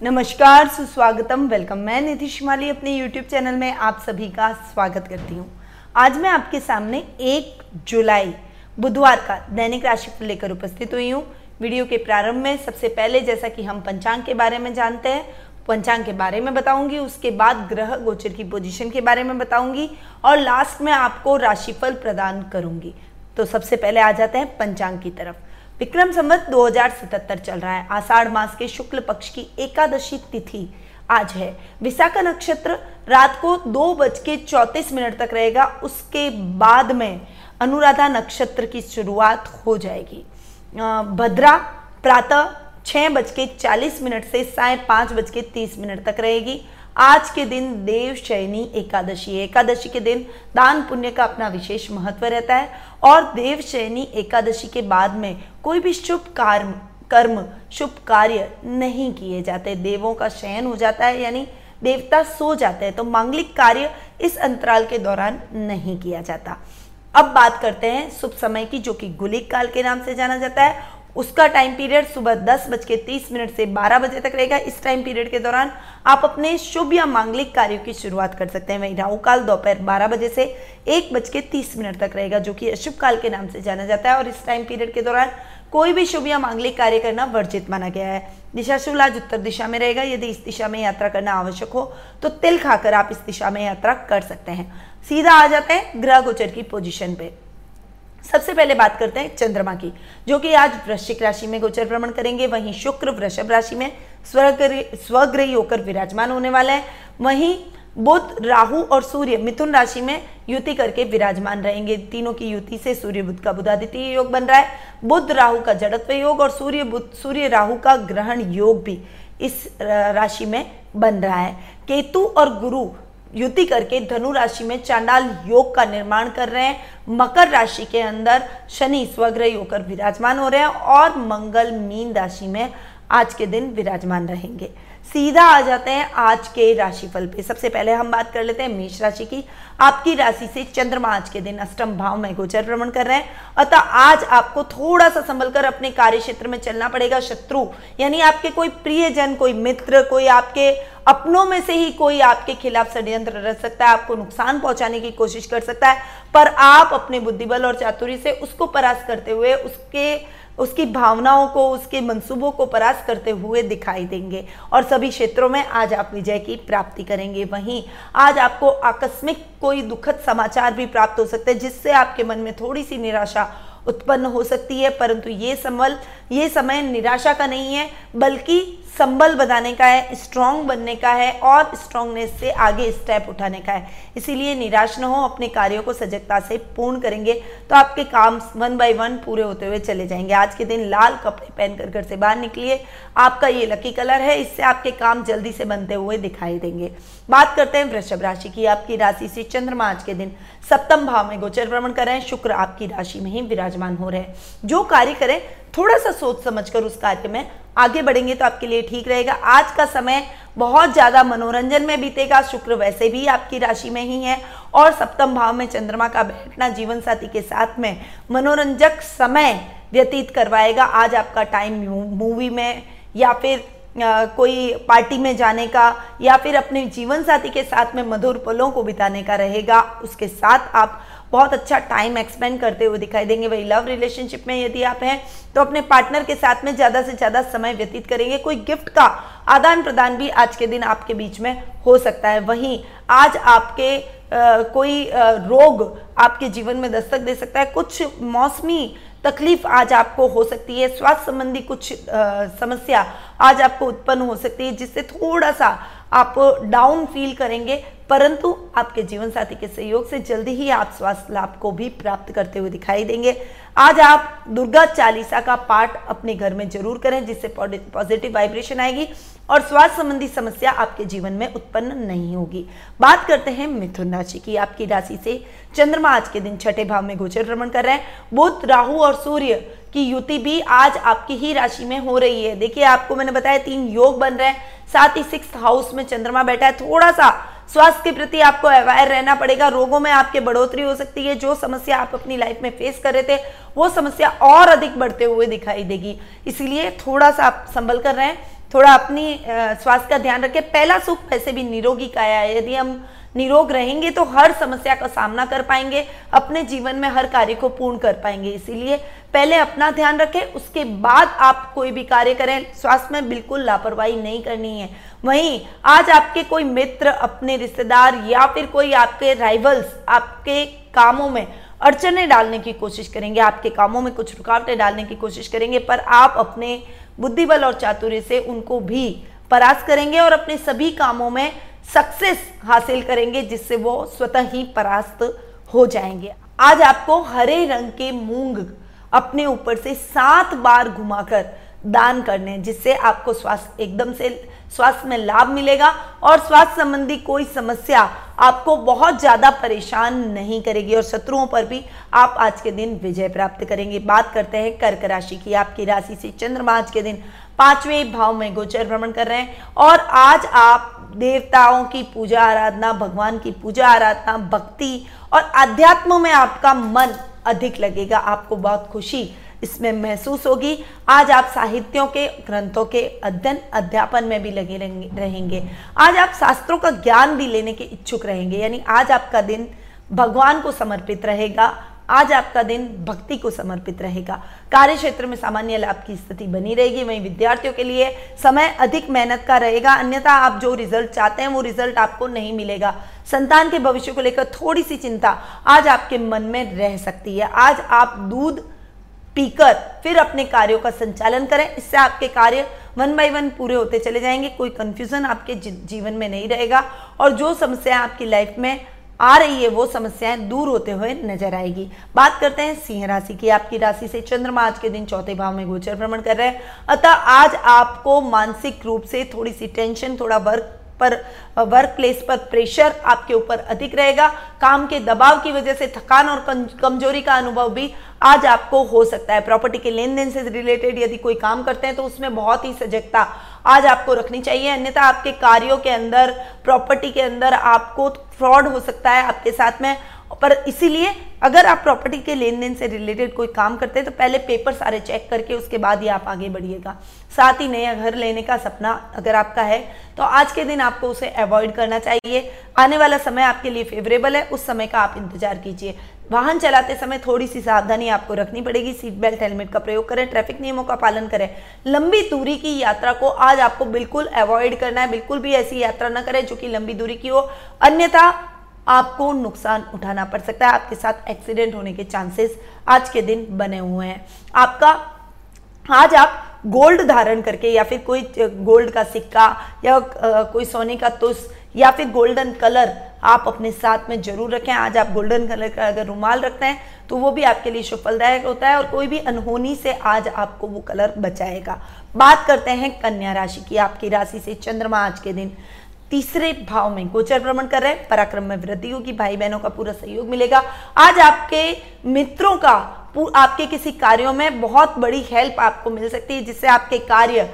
नमस्कार, सुस्वागतम वेलकम मैं निधि शिमाली अपने YouTube चैनल में आप सभी का स्वागत करती हूँ। आज मैं आपके सामने एक जुलाई, बुधवार का दैनिक राशिफल लेकर उपस्थित हुई हूँ। वीडियो के प्रारंभ में सबसे पहले जैसा कि हम पंचांग के बारे में जानते हैं, पंचांग के बारे में बताऊँगी, उसके बाद ग्रह गोचर की पोजीशन के बारे में बताऊँगी और लास्ट में आपको राशिफल प्रदान करूँगी। तो सबसे पहले आ जाते हैं पंचांग की तरफ़। विक्रम संवत 2077 चल रहा है। आषाढ़ मास के शुक्ल पक्ष की एकादशी तिथि आज है। विशाखा नक्षत्र रात को दो बज के चौतीस मिनट तक रहेगा। उसके बाद में अनुराधा नक्षत्र की शुरुआत हो जाएगी। भद्रा प्रातः छह बज के चालीस मिनट से साय पाँच बज के तीस मिनट तक रहेगी। आज के दिन देव शयनी एकादशी है। एकादशी के दिन दान पुण्य का अपना विशेष महत्व रहता है। और देवशयनी एकादशी के बाद में कोई भी शुभ कर्म कर्म, शुभ कार्य नहीं किए जाते। देवों का शयन हो जाता है, यानी देवता सो जाते हैं तो मांगलिक कार्य इस अंतराल के दौरान नहीं किया जाता। अब बात करते हैं शुभ समय की, जो कि गुलिक काल के नाम से जाना जाता है उसका टाइम पीरियड सुबह दस बज के तीस मिनट से बारह बजे तक रहेगा। इस टाइम पीरियड के दौरान आप अपने शुभ या मांगलिक कार्यों की शुरुआत कर सकते हैं। वही काल दोपहर बारह बजे से एक बज के तीस मिनट तक रहेगा, जो कि अशुभ काल के नाम से जाना जाता है। और इस टाइम पीरियड के दौरान कोई भी शुभ या मांगलिक कार्य करना वर्जित माना गया है। दिशा शुभ आज उत्तर दिशा में रहेगा। यदि इस दिशा में यात्रा करना आवश्यक हो तो तिल खाकर आप इस दिशा में यात्रा कर सकते हैं। सीधा आ जाते हैं ग्रह गोचर की पोजिशन पे। सबसे पहले बात करते हैं चंद्रमा की, जो कि आज वृश्चिक राशि में गोचर भ्रमण करेंगे। वहीं शुक्र वृषभ राशि में स्वग्रही होकर विराजमान होने वाला है। वहीं बुध, राहु और सूर्य मिथुन राशि में युति करके विराजमान रहेंगे। तीनों की युति से सूर्य बुद्ध का बुधादित्य योग बन रहा है। बुध, राहु का जड़त्व योग और सूर्य बुद्ध सूर्य राहु का ग्रहण योग भी इस राशि में बन रहा है। केतु और गुरु युति करके धनु राशि में चांडाल योग का निर्माण कर रहे हैं। मकर राशि के अंदर शनि स्वग्रह होकर विराजमान हो रहे हैं और मंगल मीन राशि में आज के दिन विराजमान रहेंगे। सीधा आ जाते हैं आज के राशिफल पे। सबसे पहले हम बात कर लेते हैं मेष राशि की। आपकी राशि से चंद्रमा आज के दिन अष्टम भाव में गोचर भ्रमण कर रहे हैं। अतः आज आपको थोड़ा सा संभल कर अपने कार्य क्षेत्र में चलना पड़ेगा। शत्रु, यानी आपके कोई प्रियजन, कोई मित्र, कोई आपके अपनों में से ही कोई आपके खिलाफ षड्यंत्र रह सकता है, आपको नुकसान पहुँचाने की कोशिश कर सकता है। पर आप अपने बुद्धिबल और चातुरी से उसको परास्त करते हुए उसके उसकी भावनाओं को, उसके मंसूबों को परास्त करते हुए दिखाई देंगे। और सभी क्षेत्रों में आज आप विजय की प्राप्ति करेंगे। वहीं आज आपको आकस्मिक कोई दुखद समाचार भी प्राप्त हो सकते हैं, जिससे आपके मन में थोड़ी सी निराशा उत्पन्न हो सकती है। परंतु ये समल ये समय निराशा का नहीं है, बल्कि संबल बनाने का है स्ट्रांग बनने का है और स्ट्रांगनेस से आगे स्टेप उठाने का है। इसीलिए निराश न हो, अपने कार्यों को सजगता से पूर्ण करेंगे तो आपके काम वन बाय वन पूरे होते हुए चले जाएँगे। आज के दिन लाल कपड़े पहनकर घर से बाहर निकलिए। आपका ये लकी कलर है, इससे आपके काम जल्दी से बनते हुए दिखाई देंगे। बात करते हैं वृषभ राशि की। आपकी राशि से चंद्रमा आज के दिन सप्तम भाव में गोचर भ्रमण कर रहे हैं। शुक्र आपकी राशि में ही विराजमान हो रहे हैं। जो कार्य करें थोड़ा सा सोच समझकर उस कार्य में आगे बढ़ेंगे तो आपके लिए ठीक रहेगा। आज का समय बहुत ज़्यादा मनोरंजन में बीतेगा। शुक्र वैसे भी आपकी राशि में ही है और सप्तम भाव में चंद्रमा का बैठना जीवन साथी के साथ में मनोरंजक समय व्यतीत करवाएगा। आज आपका टाइम मूवी में या फिर कोई पार्टी में जाने का या फिर अपने जीवन साथी के साथ में मधुर पलों को बिताने का रहेगा। उसके साथ आप बहुत अच्छा टाइम एक्सपेंड करते हुए दिखाई देंगे। वही लव रिलेशनशिप में यदि आप हैं तो अपने पार्टनर के साथ में ज़्यादा से ज़्यादा समय व्यतीत करेंगे। कोई गिफ्ट का आदान प्रदान भी आज के दिन आपके बीच में हो सकता है। वहीं आज आपके आ, कोई आ, रोग आपके जीवन में दस्तक दे सकता है। कुछ मौसमी तकलीफ़ आज आपको हो सकती है स्वास्थ्य संबंधी कुछ आ, समस्या आज आपको उत्पन्न हो सकती है जिससे थोड़ा सा आप डाउन फील करेंगे। परंतु आपके जीवन साथी के सहयोग से जल्दी ही आप स्वास्थ्य लाभ को भी प्राप्त करते हुए दिखाई देंगे। आज आप दुर्गा चालीसा का पाठ अपने घर में ज़रूर करें जिससे पॉजिटिव वाइब्रेशन आएगी। और स्वास्थ्य संबंधी समस्या आपके जीवन में उत्पन्न नहीं होगी। बात करते हैं मिथुन राशि की। आपकी राशि से चंद्रमा आज के दिन छठे भाव में गोचर भ्रमण कर रहे हैं। बुध, राहु और सूर्य की युति भी आज आपकी ही राशि में हो रही है। देखिए, आपको मैंने बताया तीन योग बन रहे हैं। साथ ही सिक्स हाउस में चंद्रमा बैठा है। थोड़ा सा स्वास्थ्य के प्रति आपको अवेयर रहना पड़ेगा। रोगों में आपके बढ़ोतरी हो सकती है। जो समस्या आप अपनी लाइफ में फेस कर रहे थे, वो समस्या और अधिक बढ़ते हुए दिखाई देगी। इसीलिए थोड़ा सा आप संभल कर रहे। हैं थोड़ा अपनी स्वास्थ्य का ध्यान रखें। पहला सुख वैसे भी निरोगी काया है। यदि हम निरोग रहेंगे तो हर समस्या का सामना कर पाएँगे, अपने जीवन में हर कार्य को पूर्ण कर पाएँगे। इसीलिए पहले अपना ध्यान रखें, उसके बाद आप कोई भी कार्य करें। स्वास्थ्य में बिल्कुल लापरवाही नहीं करनी है। वहीं आज आपके कोई मित्र, अपने रिश्तेदार या फिर कोई आपके राइवल्स आपके कामों में अड़चने डालने की कोशिश करेंगे, आपके कामों में कुछ रुकावटें डालने की कोशिश करेंगे, पर आप अपने बुद्धिबल और चातुर्य से उनको भी परास्त करेंगे और अपने सभी कामों में सक्सेस हासिल करेंगे, जिससे वो स्वतः ही परास्त हो जाएँगे। आज आपको हरे रंग के मूंग अपने ऊपर से सात बार घुमाकर दान करने जिससे आपको स्वास्थ्य, एकदम से स्वास्थ्य में लाभ मिलेगा और स्वास्थ्य संबंधी कोई समस्या आपको बहुत ज़्यादा परेशान नहीं करेगी और शत्रुओं पर भी आप आज के दिन विजय प्राप्त करेंगे। बात करते हैं कर्क राशि की। आपकी राशि से चंद्रमा आज के दिन पाँचवें भाव में गोचर भ्रमण कर रहे हैं और आज आप देवताओं की पूजा आराधना, भगवान की पूजा आराधना, भक्ति और अध्यात्म में आपका मन अधिक लगेगा, आपको बहुत खुशी इसमें महसूस होगी। आज आप साहित्यों के, ग्रंथों के अध्ययन, अध्यापन में भी लगे रहेंगे आज आप शास्त्रों का ज्ञान भी लेने के इच्छुक रहेंगे, यानी आज आपका दिन भगवान को समर्पित रहेगा आज आपका दिन भक्ति को समर्पित रहेगा। कार्य क्षेत्र में सामान्य लाभ की स्थिति बनी रहेगी, वहीं विद्यार्थियों के लिए समय अधिक मेहनत का रहेगा। अन्यथा आप जो रिज़ल्ट चाहते हैं, वो रिज़ल्ट आपको नहीं मिलेगा। संतान के भविष्य को लेकर थोड़ी सी चिंता आज आपके मन में रह सकती है। आज आप दूध पीकर फिर अपने कार्यों का संचालन करें। इससे आपके कार्य वन बाय वन पूरे होते चले जाएँगे। कोई कंफ्यूजन आपके जीवन में नहीं रहेगा। और जो समस्या आपकी लाइफ में आ रही है वो समस्याएँ दूर होते हुए नज़र आएगी। बात करते हैं सिंह राशि की। आपकी राशि से चंद्रमा आज के दिन चौथे भाव में गोचर भ्रमण कर रहे हैं। अतः आज आपको मानसिक रूप से थोड़ी सी टेंशन थोड़ा वर्क पर वर्क प्लेस पर प्रेशर आपके ऊपर अधिक रहेगा। काम के दबाव की वजह से थकान और कमज़ोरी का अनुभव भी आज आपको हो सकता है। प्रॉपर्टी के लेन देन से रिलेटेड यदि कोई काम करते हैं तो उसमें बहुत ही सजगता आज आपको रखनी चाहिए। अन्यथा आपके कार्यों के अंदर प्रॉपर्टी के अंदर आपको फ्रॉड हो सकता है। आपके साथ में पर इसीलिए अगर आप प्रॉपर्टी के लेन देन से रिलेटेड कोई काम करते हैं तो पहले पेपर सारे चेक करके उसके बाद ही आप आगे बढ़िएगा। साथ ही नया घर लेने का सपना अगर आपका है तो आज के दिन आपको उसे अवॉइड करना चाहिए। आने वाला समय आपके लिए फेवरेबल है, उस समय का आप इंतज़ार कीजिए। वाहन चलाते समय थोड़ी सी सावधानी आपको रखनी पड़ेगी। सीट बेल्ट हेलमेट का प्रयोग करें ट्रैफ़िक नियमों का पालन करें। लंबी दूरी की यात्रा को आज आपको बिल्कुल अवॉइड करना है। बिल्कुल भी ऐसी यात्रा ना करें जो कि लंबी दूरी की हो। अन्यथा आपको नुकसान उठाना पड़ सकता है। आपके साथ एक्सीडेंट होने के चांसेस आज के दिन बने हुए हैं। आपका, आज आप गोल्ड धारण करके या फिर कोई गोल्ड का सिक्का या कोई सोने का तुस या फिर गोल्डन कलर आप अपने साथ में ज़रूर रखें। आज आप गोल्डन कलर का अगर रुमाल रखते हैं तो वो भी आपके लिए सफलदायक होता है और कोई भी अनहोनी से आज आपको वो कलर बचाएगा। बात करते हैं कन्या राशि की। आपकी राशि से चंद्रमा आज के दिन तीसरे भाव में गोचर भ्रमण कर रहे हैं। पराक्रम में वृद्धि होगी। भाई बहनों का पूरा सहयोग मिलेगा। आज आपके मित्रों का आपके किसी कार्यों में बहुत बड़ी हेल्प आपको मिल सकती है, जिससे आपके कार्य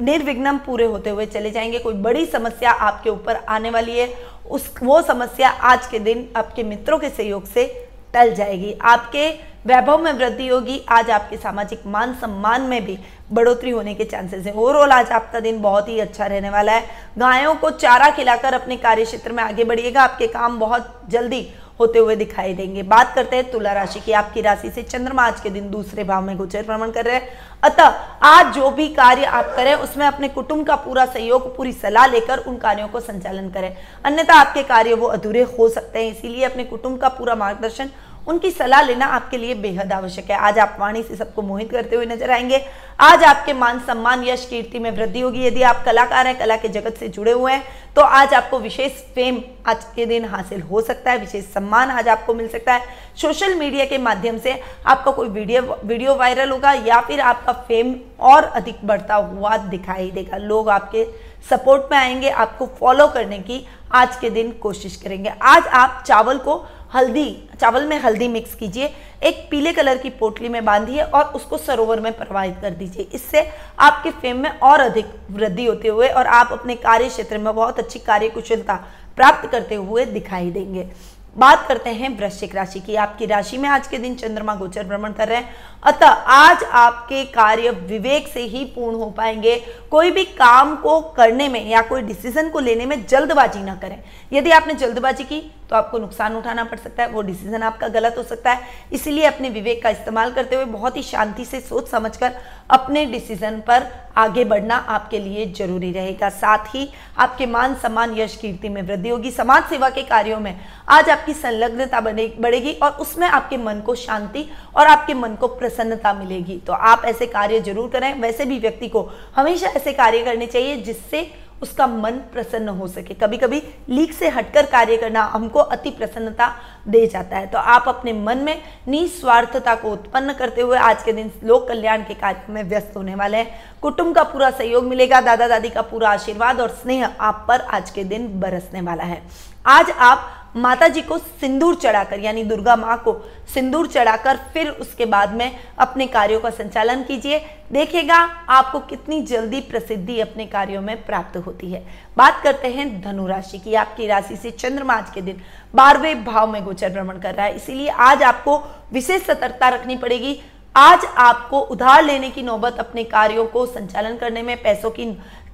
निर्विघ्न पूरे होते हुए चले जाएँगे। कोई बड़ी समस्या आपके ऊपर आने वाली है, उस, वो समस्या आज के दिन आपके मित्रों के सहयोग से टल जाएगी। आपके वैभव में वृद्धि होगी। आज आपके सामाजिक मान सम्मान में भी बढ़ोतरी होने के चांसेस हैं। ओवरऑल आज आपका दिन बहुत ही अच्छा रहने वाला है। गायों को चारा खिलाकर अपने कार्य क्षेत्र में आगे बढ़िएगा। आपके काम बहुत जल्दी होते हुए दिखाई देंगे। बात करते हैं तुला राशि की। आपकी राशि से चंद्रमा आज के दिन दूसरे भाव में गोचर भ्रमण कर रहे हैं। अतः आज जो भी कार्य आप करें, उसमें अपने कुटुंब का पूरा सहयोग, पूरी सलाह लेकर उन कार्यों को संचालन करें। अन्यथा आपके कार्य वो अधूरे हो सकते हैं। इसीलिए अपने कुटुंब का पूरा मार्गदर्शन उनकी सलाह लेना आपके लिए बेहद आवश्यक है। आज आप वाणी से सबको मोहित करते हुए नज़र आएँगे। आज आपके मान सम्मान यश कीर्ति में वृद्धि होगी। यदि आप कलाकार हैं, कला के जगत से जुड़े हुए हैं तो आज आपको विशेष फेम आज के दिन हासिल हो सकता है। विशेष सम्मान आज आपको मिल सकता है। सोशल मीडिया के माध्यम से आपका कोई वीडियो वीडियो वायरल होगा या फिर आपका फेम और अधिक बढ़ता हुआ दिखाई देगा। लोग आपके सपोर्ट में आएँगे, आपको फॉलो करने की आज के दिन कोशिश करेंगे। आज आप चावल को हल्दी, चावल में हल्दी मिक्स कीजिए, एक पीले कलर की पोटली में बांधिए और उसको सरोवर में प्रवाहित कर दीजिए। इससे आपके फेम में और अधिक वृद्धि होते हुए और आप अपने कार्य क्षेत्र में बहुत अच्छी कार्य कुशलता प्राप्त करते हुए दिखाई देंगे। बात करते हैं वृश्चिक राशि की। आपकी राशि में आज के दिन चंद्रमा गोचर भ्रमण कर रहे हैं। अतः आज आपके कार्य विवेक से ही पूर्ण हो पाएँगे। कोई भी काम को करने में या कोई डिसीज़न को लेने में जल्दबाजी ना करें। यदि आपने जल्दबाजी की तो आपको नुकसान उठाना पड़ सकता है। वो डिसीज़न आपका गलत हो सकता है। इसीलिए अपने विवेक का इस्तेमाल करते हुए बहुत ही शांति से सोच समझकर अपने डिसीज़न पर आगे बढ़ना आपके लिए ज़रूरी रहेगा। साथ ही आपके मान सम्मान, यश, कीर्ति में वृद्धि होगी। समाज सेवा के कार्यों में आज आपकी संलग्नता बने, बढ़ेगी और उसमें आपके मन को शांति और आपके मन को प्रसन्नता मिलेगी। तो आप ऐसे कार्य ज़रूर करें। वैसे भी व्यक्ति को हमेशा ऐसे कार्य करने चाहिए जिससे उसका मन प्रसन्न हो सके। कभी कभी लीक से हटकर कार्य करना हमको अति प्रसन्नता दे जाता है। तो आप अपने मन में निस्वार्थता को उत्पन्न करते हुए आज के दिन लोक कल्याण के कार्य में व्यस्त होने वाले हैं। कुटुंब का पूरा सहयोग मिलेगा दादा दादी का पूरा आशीर्वाद और स्नेह आप पर आज के दिन बरसने वाला है। आज आप माता जी को सिंदूर चढ़ाकर, यानी दुर्गा माँ को सिंदूर चढ़ाकर फिर उसके बाद में अपने कार्यों का संचालन कीजिए। देखेगा आपको कितनी जल्दी प्रसिद्धि अपने कार्यों में प्राप्त होती है। बात करते हैं धनु राशि की। आपकी राशि से चंद्रमा आज के दिन बारहवें भाव में गोचर भ्रमण कर रहा है। इसीलिए आज आपको विशेष सतर्कता रखनी पड़ेगी। आज आपको उधार लेने की नौबत अपने कार्यों को संचालन करने में, पैसों की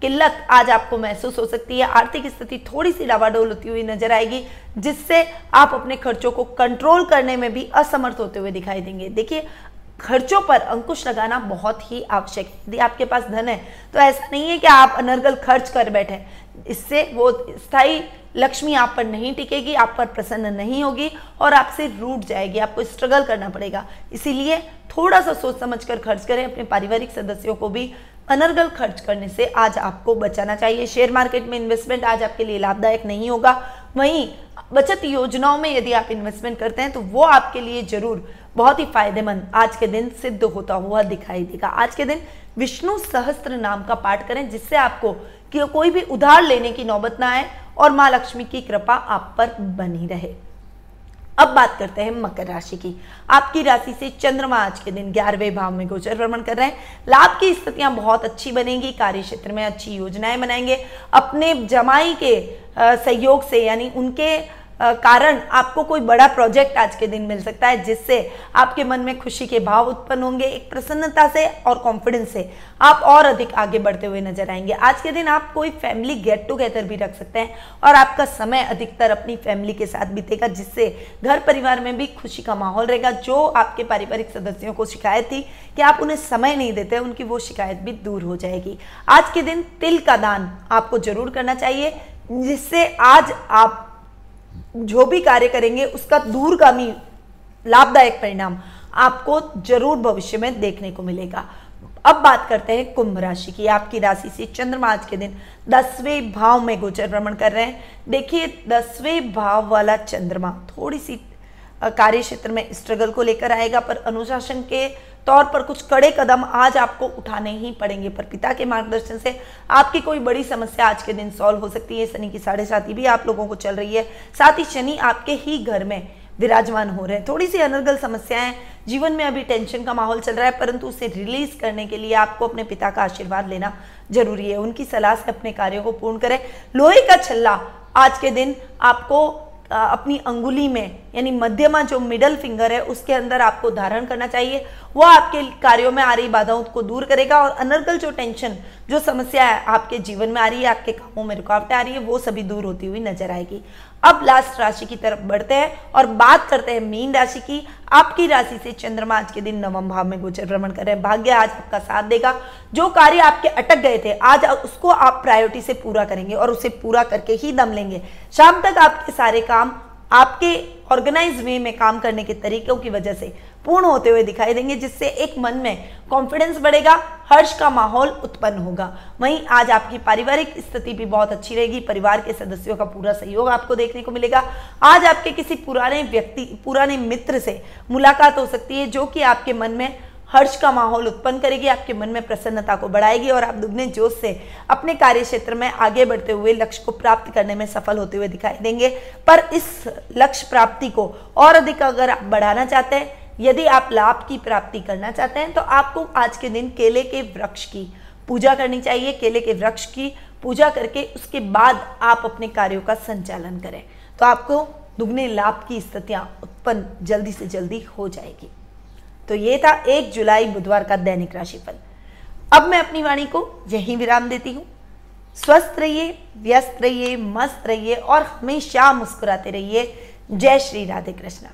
किल्लत आज आपको महसूस हो सकती है। आर्थिक स्थिति थोड़ी सी डावाडोल होती हुई नज़र आएगी, जिससे आप अपने खर्चों को कंट्रोल करने में भी असमर्थ होते हुए दिखाई देंगे। देखिए, खर्चों पर अंकुश लगाना बहुत ही आवश्यक है। यदि आपके पास धन है तो ऐसा नहीं है कि आप अनर्गल खर्च कर बैठे इससे वो स्थायी लक्ष्मी आप पर नहीं टिकेगी, आप पर प्रसन्न नहीं होगी और आपसे रूट जाएगी। आपको स्ट्रगल करना पड़ेगा। इसीलिए थोड़ा सा सोच समझ कर खर्च करें। अपने पारिवारिक सदस्यों को भी अनर्गल खर्च करने से आज आपको बचाना चाहिए। शेयर मार्केट में इन्वेस्टमेंट आज आपके लिए लाभदायक नहीं होगा। वहीं बचत योजनाओं में यदि आप इन्वेस्टमेंट करते हैं तो वो आपके लिए ज़रूर बहुत ही फ़ायदेमंद। आज के दिन सिद्ध होता हुआ दिखाई देगा। आज के दिन विष्णु सहस्त्र नाम का पाठ करें, जिससे आपको कोई भी उधार लेने की नौबत ना आए और माँ लक्ष्मी की कृपा आप पर बनी रहे। अब बात करते हैं मकर राशि की। आपकी राशि से चंद्रमा आज के दिन ग्यारहवें भाव में गोचर भ्रमण कर रहे हैं। लाभ की स्थितियाँ बहुत अच्छी बनेंगी कार्य क्षेत्र में अच्छी योजनाएँ बनाएँगे। अपने जमाई के सहयोग से, यानी उनके कारण आपको कोई बड़ा प्रोजेक्ट आज के दिन मिल सकता है, जिससे आपके मन में खुशी के भाव उत्पन्न होंगे, एक प्रसन्नता से और कॉन्फिडेंस से आप और अधिक आगे बढ़ते हुए नज़र आएँगे। आज के दिन आप कोई फैमिली गेट टुगेदर भी रख सकते हैं और आपका समय अधिकतर अपनी फैमिली के साथ बीतेगा, जिससे घर परिवार में भी खुशी का माहौल रहेगा। जो आपके पारिवारिक सदस्यों को शिकायत थी कि आप उन्हें समय नहीं देते, उनकी वो शिकायत भी दूर हो जाएगी। आज के दिन तिल का दान आपको ज़रूर करना चाहिए, जिससे आज आप जो भी कार्य करेंगे, उसका दूरगामी लाभदायक परिणाम आपको ज़रूर भविष्य में देखने को मिलेगा। अब बात करते हैं कुंभ राशि की। आपकी राशि से चंद्रमा आज के दिन दसवें भाव में गोचर भ्रमण कर रहे हैं। देखिए, दसवें भाव वाला चंद्रमा थोड़ी सी कार्य क्षेत्र में स्ट्रगल को लेकर आएगा, पर अनुशासन के तौर पर कुछ कड़े कदम आज आपको उठाने ही पड़ेंगे। पर पिता के मार्गदर्शन से आपकी कोई बड़ी समस्या आज के दिन सॉल्व हो सकती है। शनि की साढ़े साथी भी आप लोगों को चल रही है। साथ ही शनि आपके ही घर में विराजमान हो रहे हैं। थोड़ी सी अनर्गल समस्याएँ जीवन में अभी टेंशन का माहौल चल रहा है, परंतु उसे रिलीज़ करने के लिए आपको अपने पिता का आशीर्वाद लेना ज़रूरी है। उनकी सलाह से अपने कार्यों को पूर्ण करें। लोहे का छल्ला आज के दिन आपको अपनी अंगुली में, यानी मध्यमा जो मिडल फिंगर है, उसके अंदर आपको धारण करना चाहिए। वो आपके कार्यों में आ रही बाधाओं को दूर करेगा और अनर्गल जो टेंशन जो समस्या है आपके जीवन में आ रही है, आपके कामों में रुकावटें आ रही है, वो सभी दूर होती हुई नज़र आएगी। अब लास्ट राशि की तरफ़ बढ़ते हैं और बात करते हैं मीन राशि की। आपकी राशि से चंद्रमा आज के दिन नवम भाव में गोचर भ्रमण कर रहे हैं। भाग्य आज आपका साथ देगा। जो कार्य आपके अटक गए थे, आज उसको आप प्रायोरिटी से पूरा करेंगे और उसे पूरा करके ही दम लेंगे। शाम तक आपके सारे काम आपके ऑर्गेनाइज वे में काम करने के तरीकों की वजह से पूर्ण होते हुए दिखाई देंगे, जिससे एक मन में कॉन्फिडेंस बढ़ेगा, हर्ष का माहौल उत्पन्न होगा। वहीं आज आपकी पारिवारिक स्थिति भी बहुत अच्छी रहेगी, परिवार के सदस्यों का पूरा सहयोग आपको देखने को मिलेगा। आज आपके किसी पुराने व्यक्ति, पुराने मित्र से मुलाकात हो सकती है, जो कि आपके मन में हर्ष का माहौल उत्पन्न करेगी, आपके मन में प्रसन्नता को बढ़ाएगी और आप दुगने जोश से अपने कार्य क्षेत्र में आगे बढ़ते हुए लक्ष्य को प्राप्त करने में सफल होते हुए दिखाई देंगे। पर इस लक्ष्य प्राप्ति को और अधिक अगर आप बढ़ाना चाहते हैं यदि आप लाभ की प्राप्ति करना चाहते हैं तो आपको आज के दिन केले के वृक्ष की पूजा करनी चाहिए। केले के वृक्ष की पूजा करके उसके बाद आप अपने कार्यों का संचालन करें। तो आपको दुगने लाभ की स्थितियाँ उत्पन्न जल्दी से जल्दी हो जाएगी। तो ये था एक जुलाई बुधवार का दैनिक राशिफल। अब मैं अपनी वाणी को यही विराम देती हूँ। स्वस्थ रहिए, व्यस्त रहिए, मस्त रहिए और हमेशा मुस्कुराते रहिए। जय श्री राधे कृष्णा।